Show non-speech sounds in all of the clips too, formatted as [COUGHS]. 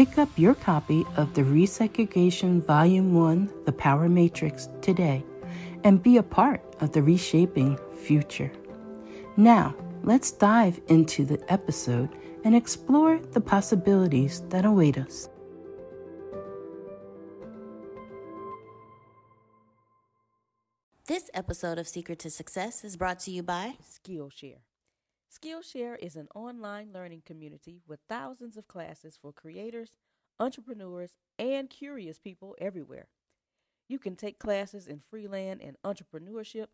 Pick up your copy of the Resegregation Volume 1 The Power Matrix today and be a part of the reshaping future. Now, let's dive into the episode and explore the possibilities that await us. This episode of Secret to Success is brought to you by Skillshare. Skillshare is an online learning community with thousands of classes for creators, entrepreneurs, and curious people everywhere. You can take classes in freelance and entrepreneurship,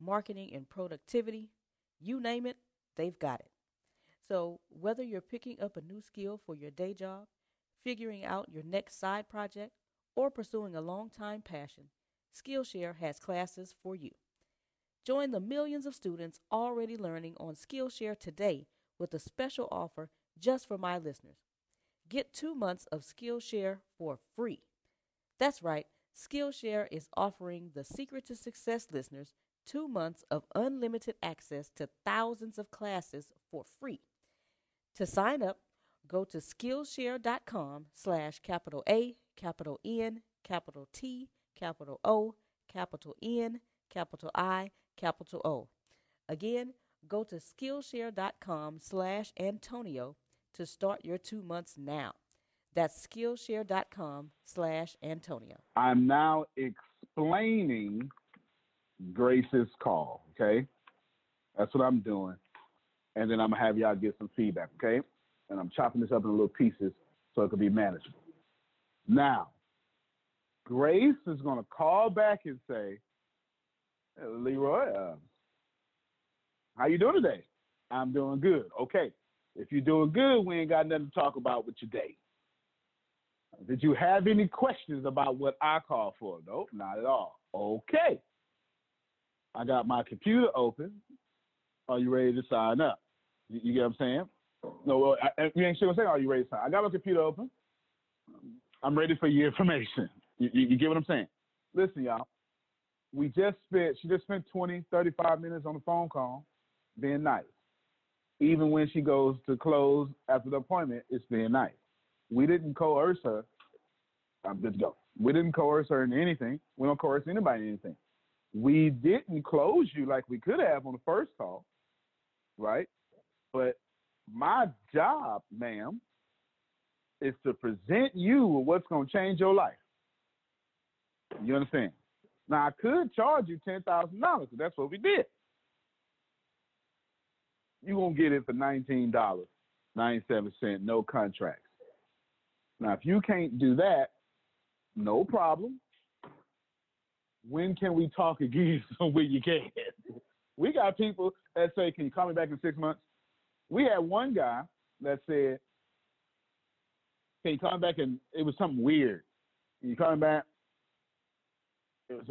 marketing and productivity, you name it, they've got it. So, whether you're picking up a new skill for your day job, figuring out your next side project, or pursuing a long-time passion, Skillshare has classes for you. Join the millions of students already learning on Skillshare today with a special offer just for my listeners. Get two months of Skillshare for free. That's right, Skillshare is offering the Secret to Success listeners two months of unlimited access to thousands of classes for free. To sign up, go to Skillshare.com slash capital A, capital N, capital T, capital O, capital N, capital I, capital O. Again, go to Skillshare.com slash Antonio to start your two months now. That's Skillshare.com slash Antonio. I'm now explaining Grace's call, okay? That's what I'm doing. And then I'm going to have y'all get some feedback, okay? And I'm chopping this up in little pieces so it can be manageable. Now, Grace is going to call back and say, Leroy, uh, how you doing today? I'm doing good. Okay. If you're doing good, we ain't got nothing to talk about with your day. Did you have any questions about what I called for? Nope, not at all. Okay. I got my computer open. Are you ready to sign up? You, you get what I'm saying? No, well, I, you ain't sure what I'm saying. Are you ready to sign? I got my computer open. I'm ready for your information. You, you, you get what I'm saying? Listen, y'all we just spent she just spent 20 35 minutes on the phone call being nice. Even when she goes to close after the appointment it's being nice. We didn't coerce her. I'm to go we didn't coerce her in anything. We don't coerce anybody in anything. We didn't close you like we could have on the first call right? But my job, ma'am, is to present you with what's going to change your life. You understand? Now I could charge you ten thousand dollars. That's what we did. You gonna get it for nineteen dollars, ninety seven cent, no contracts. Now if you can't do that, no problem. When can we talk again? [LAUGHS] When you can. We got people that say, "Can you call me back in six months?" We had one guy that said, "Can you call me back?" And it was something weird. Can you call me back?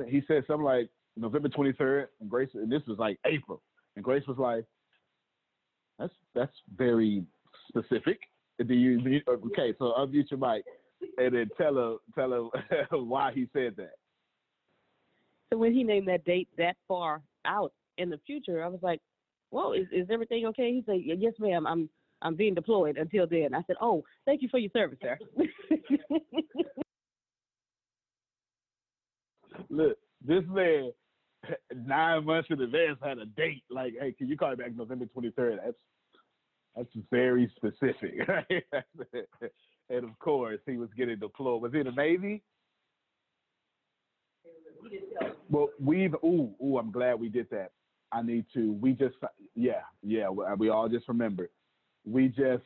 He said something like November 23rd, and Grace, and this was like April, and Grace was like, "That's that's very specific." Do you okay? So unmute your mic, and then tell her tell her [LAUGHS] why he said that. So when he named that date that far out in the future, I was like, "Whoa, is is everything okay?" He said, "Yes, ma'am. I'm I'm being deployed until then." I said, "Oh, thank you for your service, sir." [LAUGHS] Look, this man [LAUGHS] nine months in advance had a date. Like, hey, can you call me back November twenty third? That's that's very specific, [LAUGHS] right? and of course, he was getting deployed. Was he in the Navy? Well, we've ooh ooh. I'm glad we did that. I need to. We just yeah yeah. We all just remembered. We just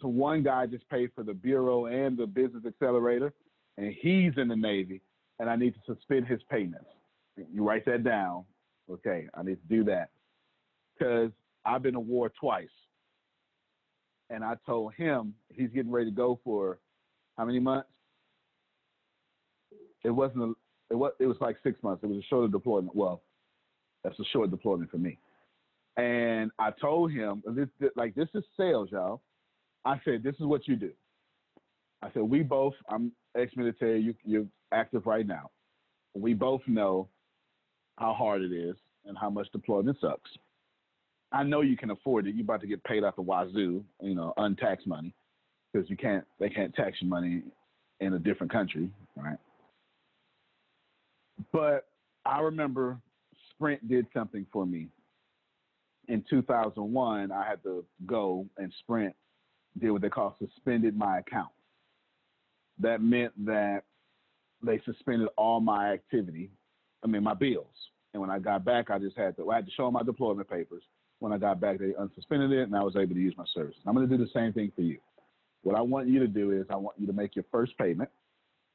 so one guy just paid for the bureau and the business accelerator, and he's in the Navy and I need to suspend his payments. You write that down. Okay, I need to do that because I've been war twice, and I told him he's getting ready to go for how many months? It wasn't. A, it was. It was like six months. It was a shorter deployment. Well, that's a short deployment for me. And I told him, like this is sales, y'all. I said, this is what you do. I said, we both. I'm ex-military. You, you're active right now. We both know how hard it is and how much deployment sucks. I know you can afford it. You're about to get paid out the wazoo, you know, untaxed money, because you can't. They can't tax your money in a different country, right? But I remember Sprint did something for me. In 2001, I had to go and Sprint did what they call suspended my account. That meant that they suspended all my activity. I mean, my bills. And when I got back, I just had to, I had to show them my deployment papers. When I got back, they unsuspended it, and I was able to use my services. I'm going to do the same thing for you. What I want you to do is I want you to make your first payment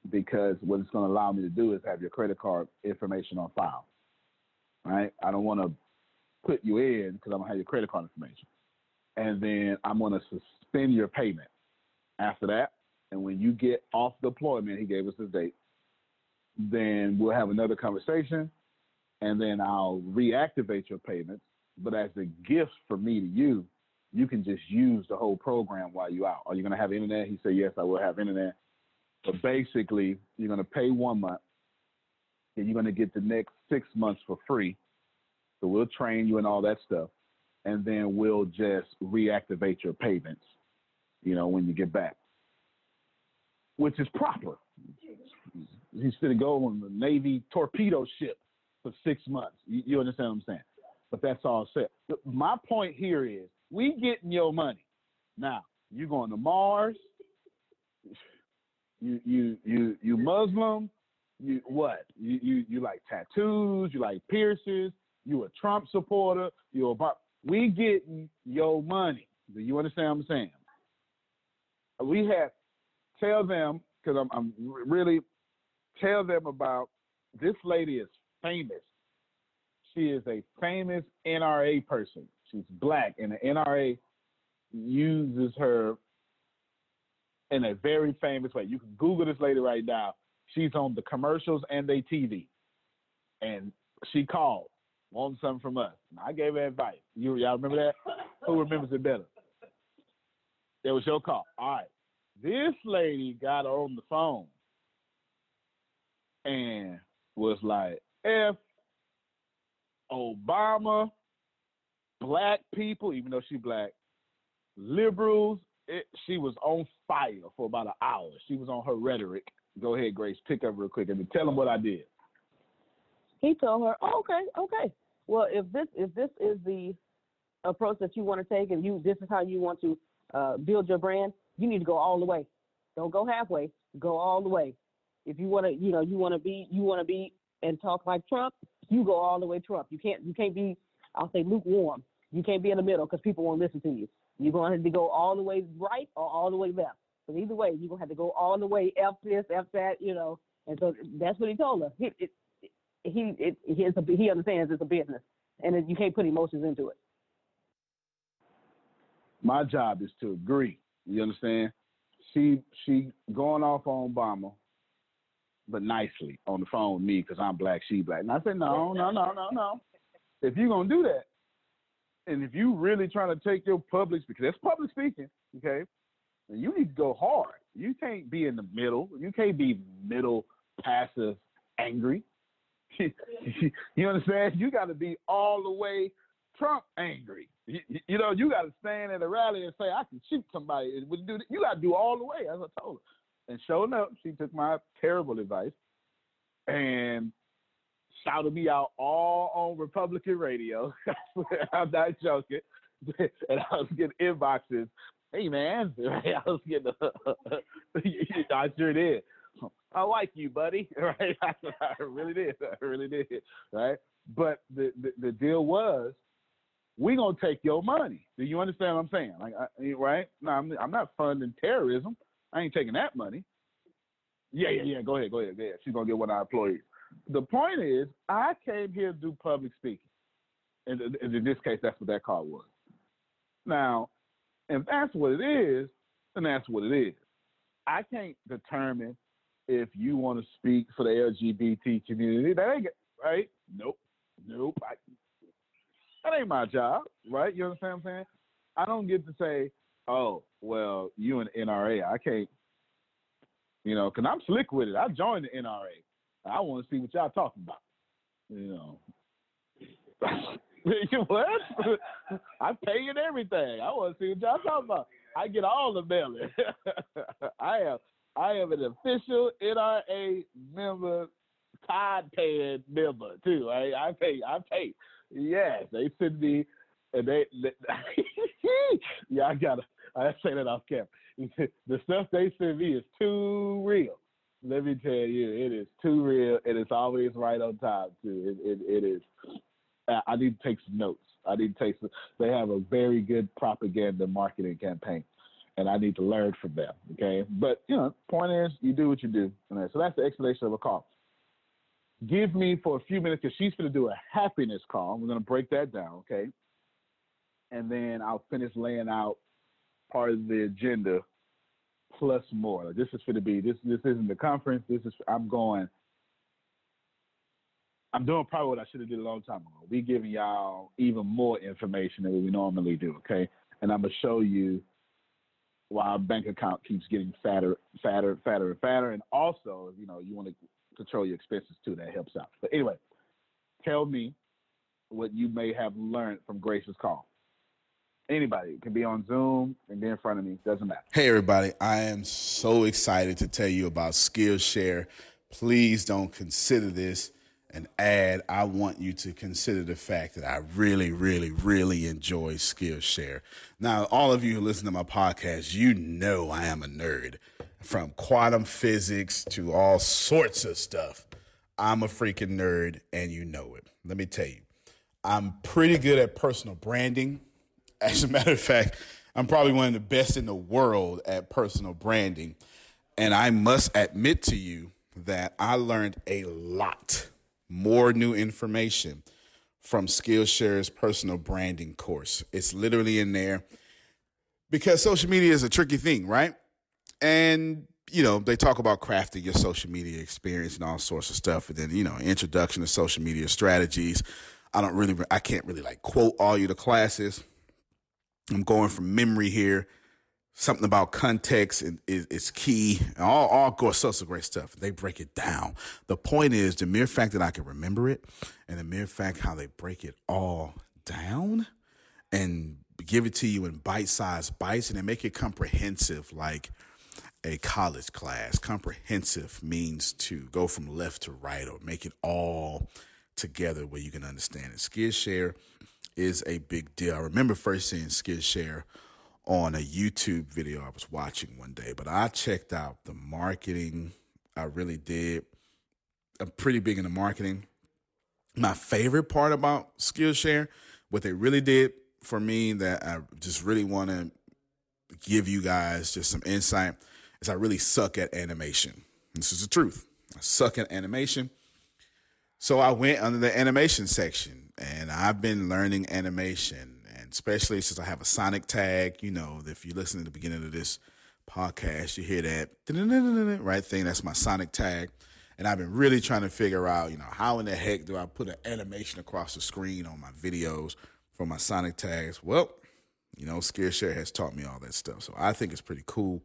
because what it's going to allow me to do is have your credit card information on file. Right? I don't want to put you in because I'm going to have your credit card information. And then I'm going to suspend your payment. After that, and when you get off deployment, he gave us his date then we'll have another conversation and then I'll reactivate your payments. But as a gift for me to you, you can just use the whole program while you're out. Are you going to have internet? He said, Yes, I will have internet. But basically, you're going to pay one month and you're going to get the next six months for free. So we'll train you and all that stuff. And then we'll just reactivate your payments, you know, when you get back, which is proper going to go on the Navy torpedo ship for six months. You, you, understand what I'm saying? But that's all set. My point here is we getting your money. Now, you going to Mars, you you you you Muslim, you what? You you you like tattoos, you like piercings, you a Trump supporter, you a we getting your money. Do you understand what I'm saying? We have tell them because I'm I'm really tell them about this lady is famous. She is a famous NRA person. She's black, and the NRA uses her in a very famous way. You can Google this lady right now. She's on the commercials and they TV. And she called, wanted something from us. And I gave her advice. You y'all remember that? Who remembers it better? It was your call. All right. This lady got on the phone and was like, F Obama, black people, even though she black, liberals, it, she was on fire for about an hour. She was on her rhetoric. Go ahead, Grace, pick up real quick and tell them what I did. He told her, oh, "Okay, okay. Well, if this if this is the approach that you want to take, and you this is how you want to uh, build your brand, you need to go all the way. Don't go halfway. Go all the way. If you want to, you know, you want to be, you want to be and talk like Trump, you go all the way Trump. You can't, you can't be, I'll say lukewarm. You can't be in the middle because people won't listen to you. You're going to have to go all the way right or all the way left. But either way, you're going to have to go all the way F this, F that, you know. And so that's what he told us. He, it, he, it, he, a, he understands it's a business and it, you can't put emotions into it. My job is to agree. You understand? She she going off on Obama, but nicely on the phone with me because I'm black, she black. And I said, no, no, no, no, no. If you're gonna do that, and if you really trying to take your public because it's public speaking, okay, and you need to go hard. You can't be in the middle. You can't be middle passive angry. [LAUGHS] you understand? You got to be all the way Trump angry. You, you know, you got to stand at a rally and say, "I can shoot somebody." You got to do all the way, as I told her. And showing up, she took my terrible advice and shouted me out all on Republican radio. [LAUGHS] I'm not joking. [LAUGHS] and I was getting inboxes. Hey man, [LAUGHS] I was getting. I sure did. I like you, buddy. Right? I really did. I really did. Right? But the, the, the deal was, we gonna take your money. Do you understand what I'm saying? Like, I, right? No, I'm, I'm not funding terrorism. I ain't taking that money. Yeah, yeah, yeah. Go ahead, go ahead, go ahead. She's gonna get one of our employees. The point is, I came here to do public speaking. And in this case, that's what that call was. Now, if that's what it is, then that's what it is. I can't determine if you want to speak for the LGBT community. That ain't right. Nope. Nope. I, that ain't my job, right? You understand what I'm saying? I don't get to say, oh, well, you an NRA. I can't, you know, because I'm slick with it. I joined the NRA. I want to see what y'all talking about. You know. [LAUGHS] what? [LAUGHS] I pay it everything. I want to see what y'all talking about. I get all the mailing. [LAUGHS] I am I am an official NRA member, card paying member too. Right? I pay. I pay. Yes, they send me, and they. they [LAUGHS] yeah, I gotta. I say that off camera. [LAUGHS] the stuff they send me is too real. Let me tell you, it is too real, and it's always right on time too. It, it, it is. I need to take some notes. I need to take some. They have a very good propaganda marketing campaign and I need to learn from them. Okay, but you know, point is, you do what you do. So that's the explanation of a call. Give me for a few minutes because she's going to do a happiness call. We're going to break that down. Okay, and then I'll finish laying out part of the agenda plus more. Like This is going to be this. This isn't the conference. This is I'm going. I'm doing probably what I should have did a long time ago. We giving y'all even more information than we normally do. Okay, and I'm gonna show you why our bank account keeps getting fatter, fatter, fatter, and fatter. And also, you know, you want to control your expenses too. That helps out. But anyway, tell me what you may have learned from Grace's call. Anybody it can be on Zoom and be in front of me. Doesn't matter. Hey, everybody! I am so excited to tell you about Skillshare. Please don't consider this an ad, I want you to consider the fact that I really, really, really enjoy Skillshare. Now, all of you who listen to my podcast, you know I am a nerd. From quantum physics to all sorts of stuff. I'm a freaking nerd, and you know it. Let me tell you, I'm pretty good at personal branding. [LAUGHS] As a matter of fact, I'm probably one of the best in the world at personal branding. And I must admit to you that I learned a lot more new information from Skillshare's personal branding course. It's literally in there because social media is a tricky thing, right? And you know, they talk about crafting your social media experience and all sorts of stuff. And then, you know, introduction to social media strategies. I don't really, I can't really like quote all you the classes. I'm going from memory here something about context is, is key. All, all sorts of great stuff. They break it down. The point is the mere fact that I can remember it and the mere fact how they break it all down and give it to you in bite-sized bites and they make it comprehensive like a college class. Comprehensive means to go from left to right or make it all together where you can understand it. Skillshare is a big deal. I remember first seeing Skillshare on a YouTube video I was watching one day, but I checked out the marketing. I really did. I'm pretty big into marketing. My favorite part about Skillshare, what they really did for me that I just really want to give you guys just some insight is I really suck at animation. This is the truth. I suck at animation. So I went under the animation section and I've been learning animation and especially since I have a sonic tag, you know, if you listen to the beginning of this podcast, you hear that right thing. That's my sonic tag. And I've been really trying to figure out, you know, how in the heck do I put an animation across the screen on my videos for my sonic tags? Well, you know, Skillshare has taught me all that stuff. So I think it's pretty cool.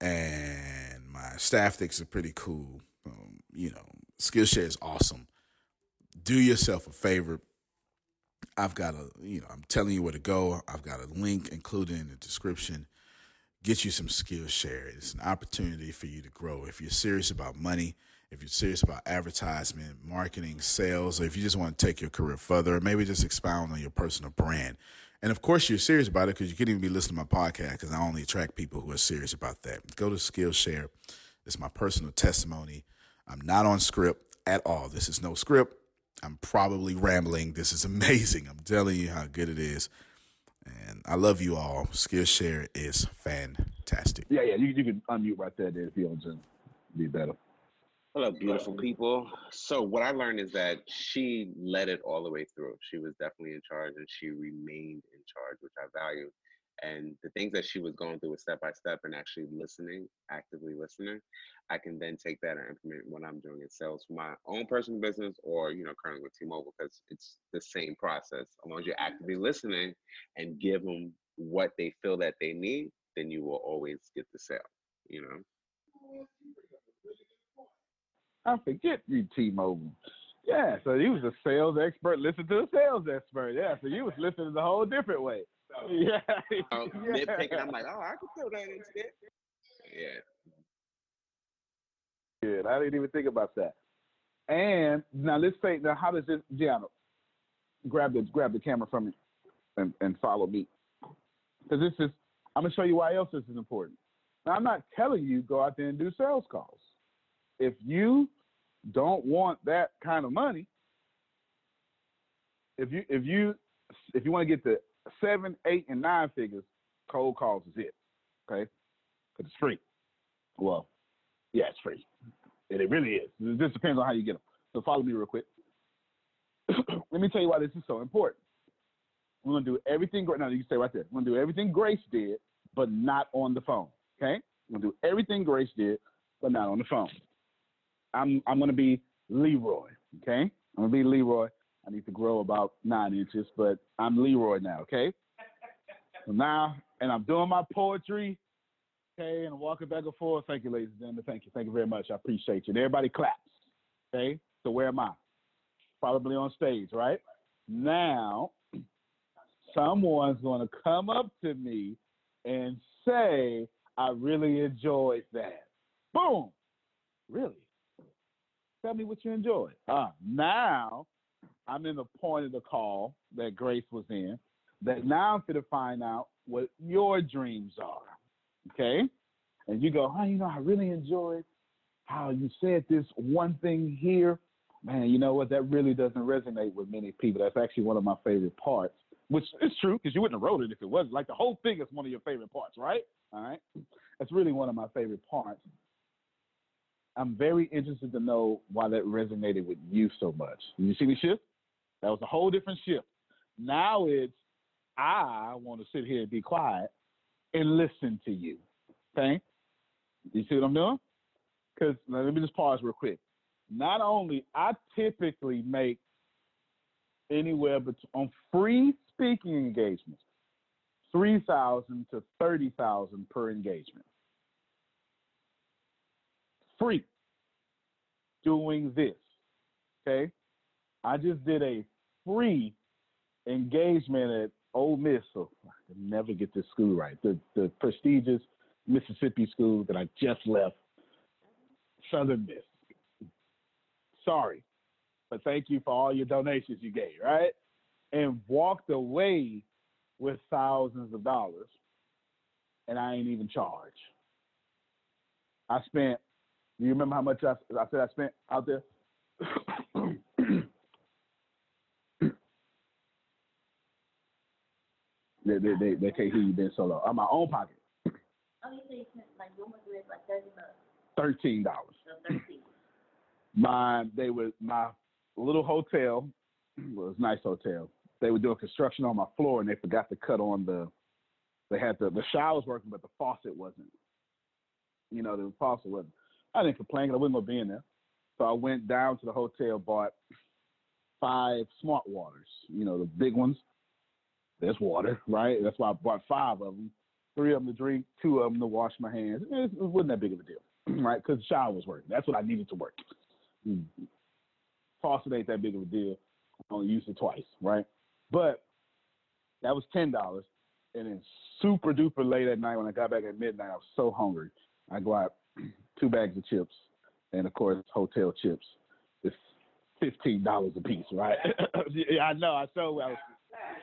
And my staff thinks are pretty cool. Um, you know, Skillshare is awesome. Do yourself a favor. I've got a, you know, I'm telling you where to go. I've got a link included in the description. Get you some Skillshare. It's an opportunity for you to grow. If you're serious about money, if you're serious about advertisement, marketing, sales, or if you just want to take your career further, or maybe just expound on your personal brand. And of course, you're serious about it because you couldn't even be listening to my podcast because I only attract people who are serious about that. Go to Skillshare. It's my personal testimony. I'm not on script at all. This is no script. I'm probably rambling. This is [LAUGHS] amazing. I'm telling you how good it is. And I love you all. Skillshare is fantastic. Yeah, yeah. You, you can unmute right there, if you want to be better. Hello, beautiful people. So what I learned is that she led it all the way through. She was definitely in charge and she remained in charge, which I value. And the things that she was going through was step by step and actually listening, actively listening. I can then take that and implement what I'm doing in sales for my own personal business or, you know, currently with T-Mobile because it's the same process. As long as you're actively listening and give them what they feel that they need, then you will always get the sale, you know? I forget you, T-Mobile. Yeah, so you was a sales expert. Listen to a sales expert. Yeah, so you was listening the whole different way. [LAUGHS] Yeah. Um, [LAUGHS] yeah. Nitpicking, I'm like, oh, I can throw that into it. Yeah. Good. I didn't even think about that. And now let's say, now how does this, Gianna, grab the grab the camera from me and, and follow me. Because this is, I'm gonna show you why else this is important. Now I'm not telling you go out there and do sales calls if you don't want that kind of money, if you if you if you want to get to seven, eight, and nine figures, cold calls is it. Okay, because it's free. Well, yeah, it's free, and it really is. It just depends on how you get them. So follow me real quick. [CLEARS THROAT] Let me tell you why this is so important. We're gonna do everything. Now you can say right there. We're gonna do everything Grace did, but not on the phone. Okay, we're gonna do everything Grace did, but not on the phone. I'm I'm gonna be Leroy. Okay, I'm gonna be Leroy. I need to grow about nine inches, but I'm Leroy now. Okay. So now, and I'm doing my poetry. Okay, and I'm walking back and forth. Thank you, ladies and gentlemen. Thank you. Thank you very much. I appreciate you. And everybody claps. Okay. So where am I? Probably on stage, right? Now, someone's to come up to me and say, I really enjoyed that. Boom. Really? Tell me what you enjoyed. Ah, now I'm in the point of the call that Grace was in. That now I'm going to find out what your dreams are. Okay? And you go, oh, you know, I really enjoyed how you said this one thing here. Man, you know what? That really doesn't resonate with many people. That's actually one of my favorite parts, which is true because you wouldn't have wrote it if it wasn't. Like the whole thing is one of your favorite parts, right? All right. That's really one of my favorite parts. I'm very interested to know why that resonated with you so much. You see the shift? That was a whole different shift. Now it's I want to sit here and be quiet and listen to you. Okay? You see what I'm doing? Because let me just pause real quick. Not only I typically make anywhere but on free speaking engagements, three thousand to thirty thousand per engagement free doing this. Okay. I just did a free engagement at Ole Miss. So I can never get this school right. The the prestigious Mississippi school that I just left, Southern Miss. Sorry. But thank you for all your donations you gave, right? and walked away with thousands of dollars, and I ain't even charged. I spent. Do you remember how much I, I said I spent out there? [COUGHS] they, they, they, they can't hear you being so low. On my own pocket. Oh, you say you spent like rent like thirty bucks, Thirteen dollars. so thirteen. my they were my little hotel [CLEARS THROAT] well, was a nice hotel. They were doing construction on my floor and they forgot to cut on the they had the the showers working but the faucet wasn't. You know, the faucet wasn't. I didn't complain 'cause I wasn't gonna be in there. So I went down to the hotel, bought five smart waters, you know, the big ones. There's water, right? That's why I bought five of them. Three of them to drink, two of them to wash my hands. It, wasn't that big of a deal, [CLEARS THROAT] right? Because the shower was working. That's what I needed to work. Mm. Faucet ain't that big of a deal. I only used it twice, right? But that was ten dollars. And then super duper late at night when I got back at midnight, I was so hungry. I go out two bags of chips, and of course hotel chips. It's fifteen dollars a piece, right? [LAUGHS] yeah, I know. I so was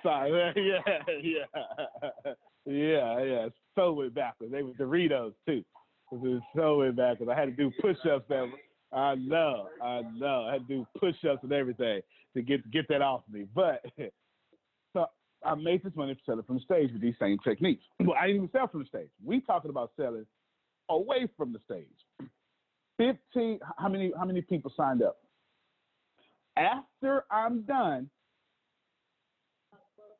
sorry. [LAUGHS] yeah, yeah, [LAUGHS] yeah, yeah. So went backwards. They were Doritos too. It was so went backwards. I had to do push-ups. That I know, I know. I had to do push-ups and everything to get get that off me. But so I made this money to sell it from the stage with these same techniques. Well, I didn't even sell from the stage. We talking about selling away from the stage. Fifteen. How many? How many people signed up? After I'm done,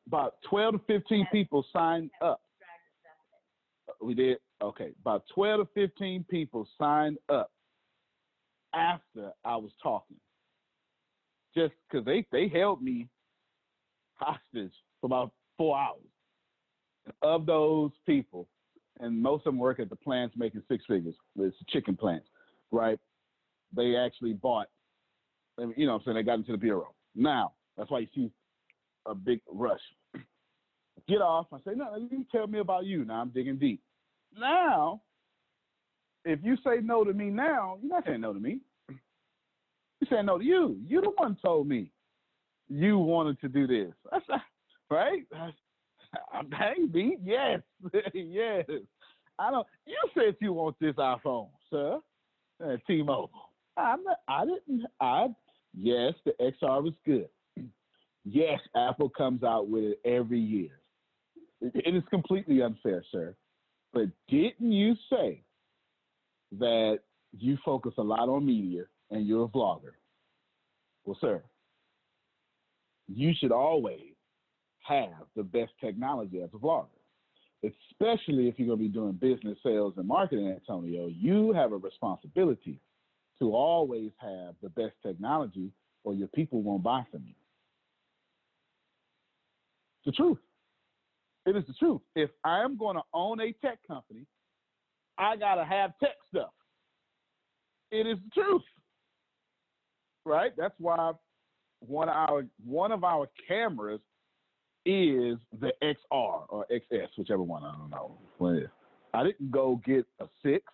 about twelve to fifteen people signed up. We did okay. About twelve to fifteen people signed up after I was talking, just because they they held me hostage for about four hours. Of those people, and most of them work at the plants making six figures. It's chicken plants, right? They actually bought, you know what I'm saying? They got into the bureau. Now, that's why you see a big rush. Get off. I say, no, you tell me about you. Now I'm digging deep. Now, if you say no to me now, you're not saying no to me. You're saying no to you. You the one told me you wanted to do this. That's right. [LAUGHS] Baby, yes, [LAUGHS] yes. I don't. You said you want this iPhone, sir. Uh, T-Mobile. I'm not, I didn't. I yes, the XR was good. [CLEARS THROAT] Yes, Apple comes out with it every year. It is completely unfair, sir. But didn't you say that you focus a lot on media and you're a vlogger? Well, sir, you should always have the best technology as a vlogger, especially if you're going to be doing business, sales, and marketing, Antonio. You have a responsibility to always have the best technology or your people won't buy from you. The truth. It is the truth. If I am going to own a tech company, I got to have tech stuff. It is the truth. Right? That's why one of our one of our cameras is the XR or XS, whichever one I don't know. I didn't go get a six.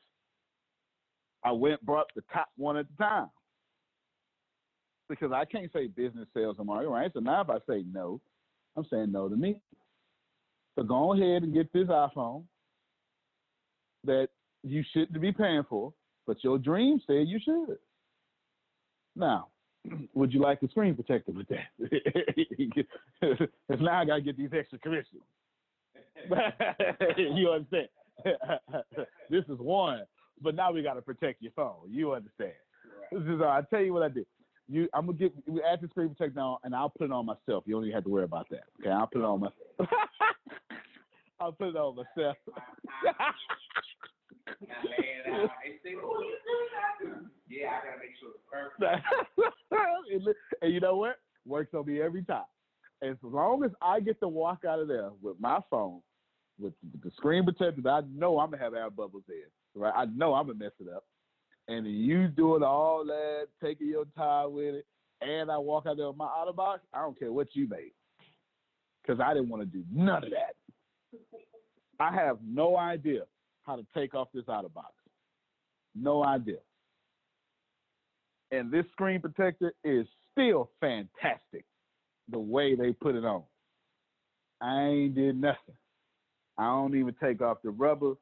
I went brought the top one at the time because I can't say business, sales, marketing. Right? So now if I say no, I'm saying no to me. So go ahead and get this iPhone that you shouldn't be paying for, but your dream said you should. Now, would you like a screen protector with that? [LAUGHS] Because now I got to get these extra commissions. [LAUGHS] you understand? [LAUGHS] this is one, but now we got to protect your phone. You understand? This is. Uh, I tell you what I did. You, I'm gonna get we add the screen protector and I'll put it on myself. You don't even have to worry about that. Okay, I'll put it on myself. I'll put it on myself. [LAUGHS] Yeah, I gotta make sure it's perfect. [LAUGHS] and you know what? Works on me every time. As long as I get to walk out of there with my phone, with the screen protected, I know I'm gonna have air bubbles in. Right? I know I'm gonna mess it up. And you doing all that, taking your time with it, and I walk out there with my OtterBox, I don't care what you made. Cause I didn't want to do none of that. I have no idea how to take off this OtterBox. No idea. And this screen protector is still fantastic. the way they put it on. I ain't did nothing. I don't even take off the rubber.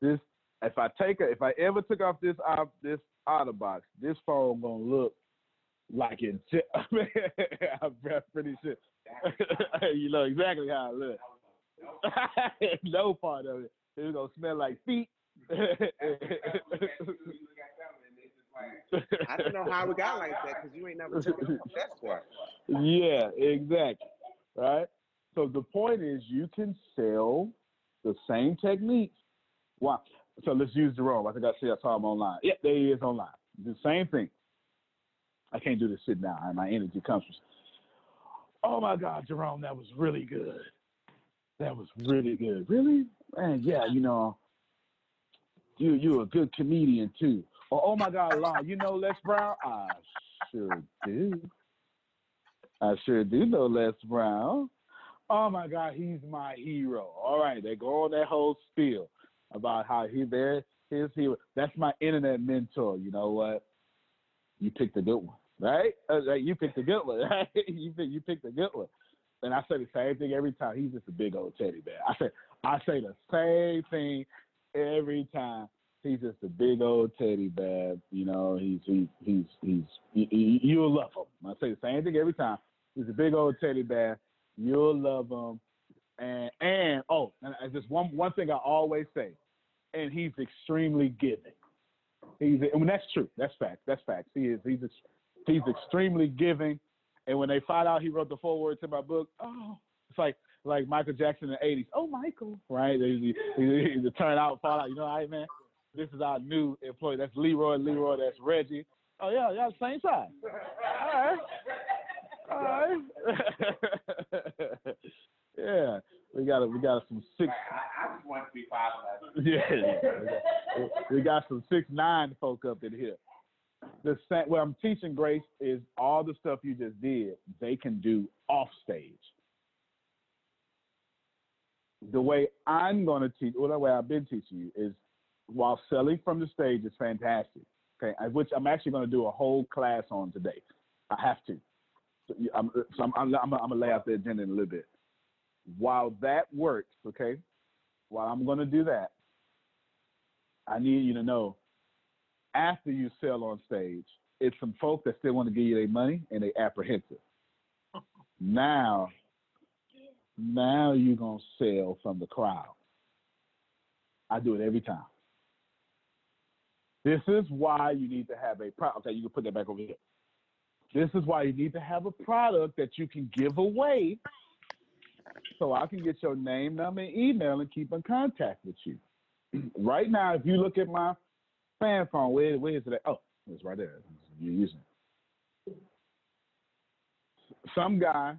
This if I take it, if I ever took off this uh, this OtterBox, this phone gonna look like it. [LAUGHS] I'm pretty sure. [LAUGHS] you know exactly how it looks. [LAUGHS] no part of it. It's gonna smell like feet. I don't know how we got like that because you ain't never took it. That's why. Yeah, exactly. Right. So the point is, you can sell the same techniques. Wow. So let's use Jerome. I think I see I saw him online. Yep, there he is online. The same thing. I can't do this sitting down. My energy comes from. Oh my God, Jerome, that was really good. That was really good. Really? Man, yeah, you know, you you're a good comedian too. Or oh my God, Lon, you know Les Brown? I sure do. I sure do know Les Brown. Oh my God, he's my hero. All right, they go on that whole spiel about how he there his hero. That's my internet mentor. You know what? You picked a good one, right? Uh, you picked a good one, [LAUGHS] right? you pick, you picked a good one. And I say the same thing every time. He's just a big old teddy bear. I say I say the same thing every time. He's just a big old teddy bear. You know, he's he's he's he's he, you'll love him. I say the same thing every time. He's a big old teddy bear. You'll love him. And and oh, and just one one thing I always say, and he's extremely giving. He's mean that's true. That's fact. That's fact. He is. He's he's extremely giving. And when they find out he wrote the foreword to my book, oh, it's like like Michael Jackson in the '80s. Oh, Michael, right? He, he, he, turn out, fall out. You know, hey man, this is our new employee. That's Leroy. Leroy. That's Reggie. Oh yeah, y'all same size. All right. All right. [LAUGHS] yeah, we got we got some six. I, I just want to be five [LAUGHS] Yeah, we got some six nine folk up in here. The same, what I'm teaching Grace is all the stuff you just did. They can do off stage. The way I'm to teach, or the way I've been teaching you, is while selling from the stage is fantastic. Okay, which I'm actually to do a whole class on today. I have to. So I'm, so I'm, I'm, I'm, gonna lay out the agenda in a little bit. While that works, okay, while I'm to do that, I need you to know after you sell on stage, it's some folk that still want to give you their money and they apprehensive. [LAUGHS] now, now you're gonna sell from the crowd. I do it every time. This is why you need to have a product. Okay, you can put that back over here. This is why you need to have a product that you can give away so I can get your name, number, and email and keep in contact with you. [CLEARS THROAT] right now, if you look at my fan phone, where, where is it? Oh, it's right there. You're using it. Some guy,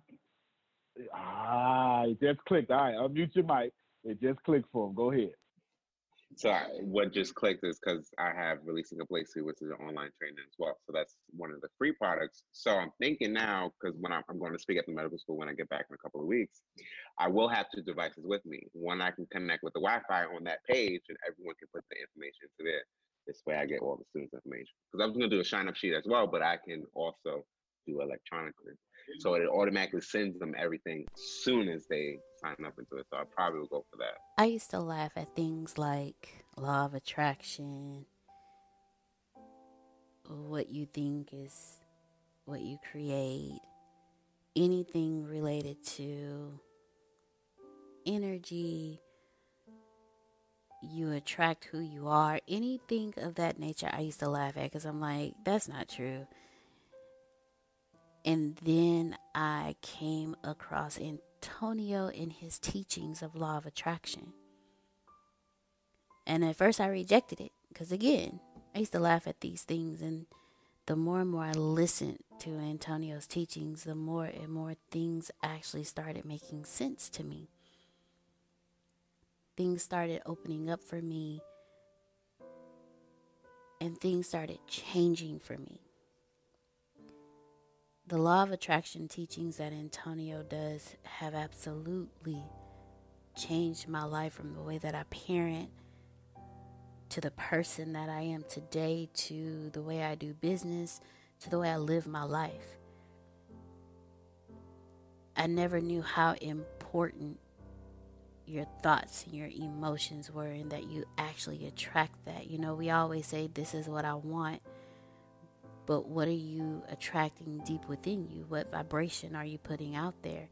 ah, it just clicked. All right, unmute your mic. It just clicked for him. Go ahead. So I, what just clicked is because I have releasing a place which is an online training as well. So that's one of the free products. So I'm thinking now because when I'm, I'm, going to speak at the medical school when I get back in a couple of weeks, I will have two devices with me. One I can connect with the Wi-Fi on that page, and everyone can put the information to there. This way, I get all the students' information. Because I was going to do a sign up sheet as well, but I can also do electronically. So it automatically sends them everything soon as they sign up into it. So I probably will go for that. I used to laugh at things like law of attraction, what you think is what you create, anything related to energy, you attract who you are, anything of that nature. I used to laugh at because I'm like, that's not true. And then I came across Antonio in his teachings of law of attraction. And at first I rejected it because, again, I used to laugh at these things. And the more and more I listened to Antonio's teachings, the more and more things actually started making sense to me. Things started opening up for me, and things started changing for me the law of attraction teachings that Antonio does have absolutely changed my life from the way that I parent to the person that I am today to the way I do business to the way I live my life. I never knew how important your thoughts and your emotions were and that you actually attract that. You know, we always say, This is what I want. But what are you attracting deep within you? What vibration are you putting out there?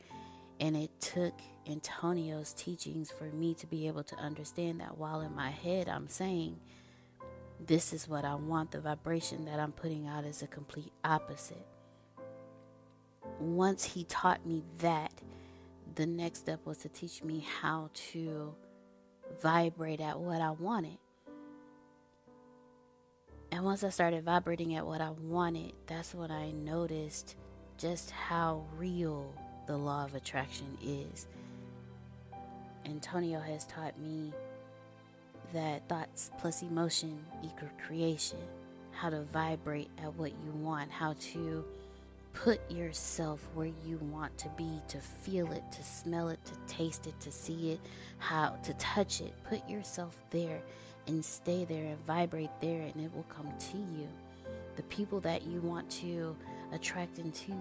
And it took Antonio's teachings for me to be able to understand that while in my head I'm saying, This is what I want, the vibration that I'm putting out is a complete opposite. Once he taught me that, the next step was to teach me how to vibrate at what I wanted. And once I started vibrating at what I wanted, that's when I noticed just how real the law of attraction is. Antonio has taught me that thoughts plus emotion equal creation, how to vibrate at what you want, how to put yourself where you want to be, to feel it, to smell it, to taste it, to see it, how to touch it. Put yourself there and stay there and vibrate there, and it will come to you. The people that you want to attract into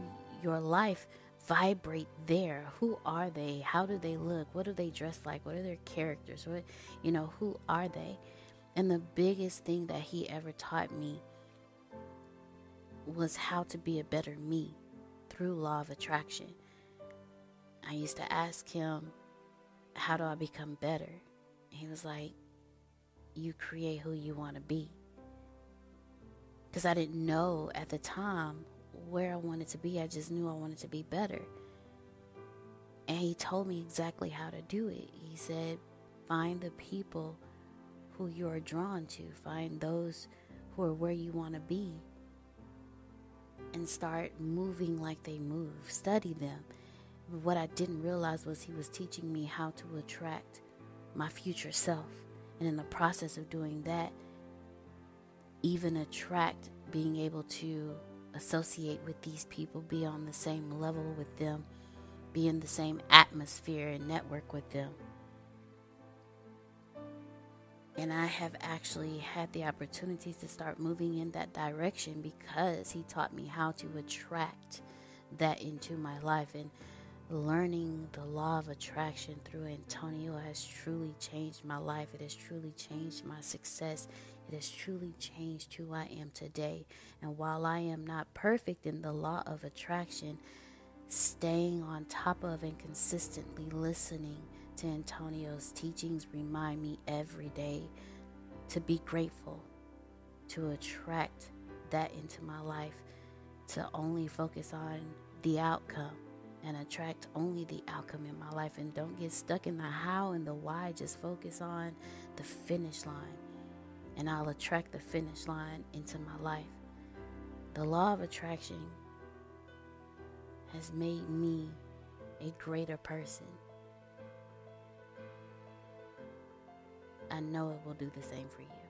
your life vibrate there. Who are they? How do they look? What do they dress like? What are their characters? What, you know, who are they? And the biggest thing that he ever taught me was how to be a better me through law of attraction. I used to ask him, How do I become better? He was like, You create who you want to be. Because I didn't know at the time where I wanted to be, I just knew I wanted to be better. And he told me exactly how to do it. He said, Find the people who you are drawn to, find those who are where you want to be and start moving like they move. Study them. What I didn't realize was he was teaching me how to attract my future self. And in the process of doing that, even attract being able to associate with these people, be on the same level with them, be in the same atmosphere and network with them. And I have actually had the opportunities to start moving in that direction because he taught me how to attract that into my life. And learning the law of attraction through Antonio has truly changed my life. It has truly changed my success. It has truly changed who I am today. And while I am not perfect in the law of attraction, staying on top of and consistently listening to Antonio's teachings remind me every day to be grateful, to attract that into my life, to only focus on the outcome and attract only the outcome in my life and don't get stuck in the how and the why. Just focus on the finish line, and I'll attract the finish line into my life. The law of attraction has made me a greater person. I know it will do the same for you.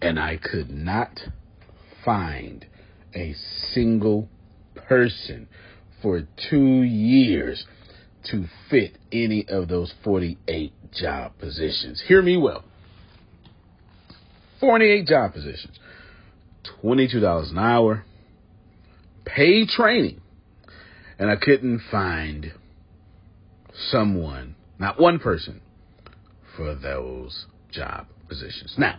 and I could not find a single person for two years to fit any of those 48 job positions. Hear me well 48 job positions, $22 an hour, paid training, and I couldn't find someone, not one person, for those job positions. Now,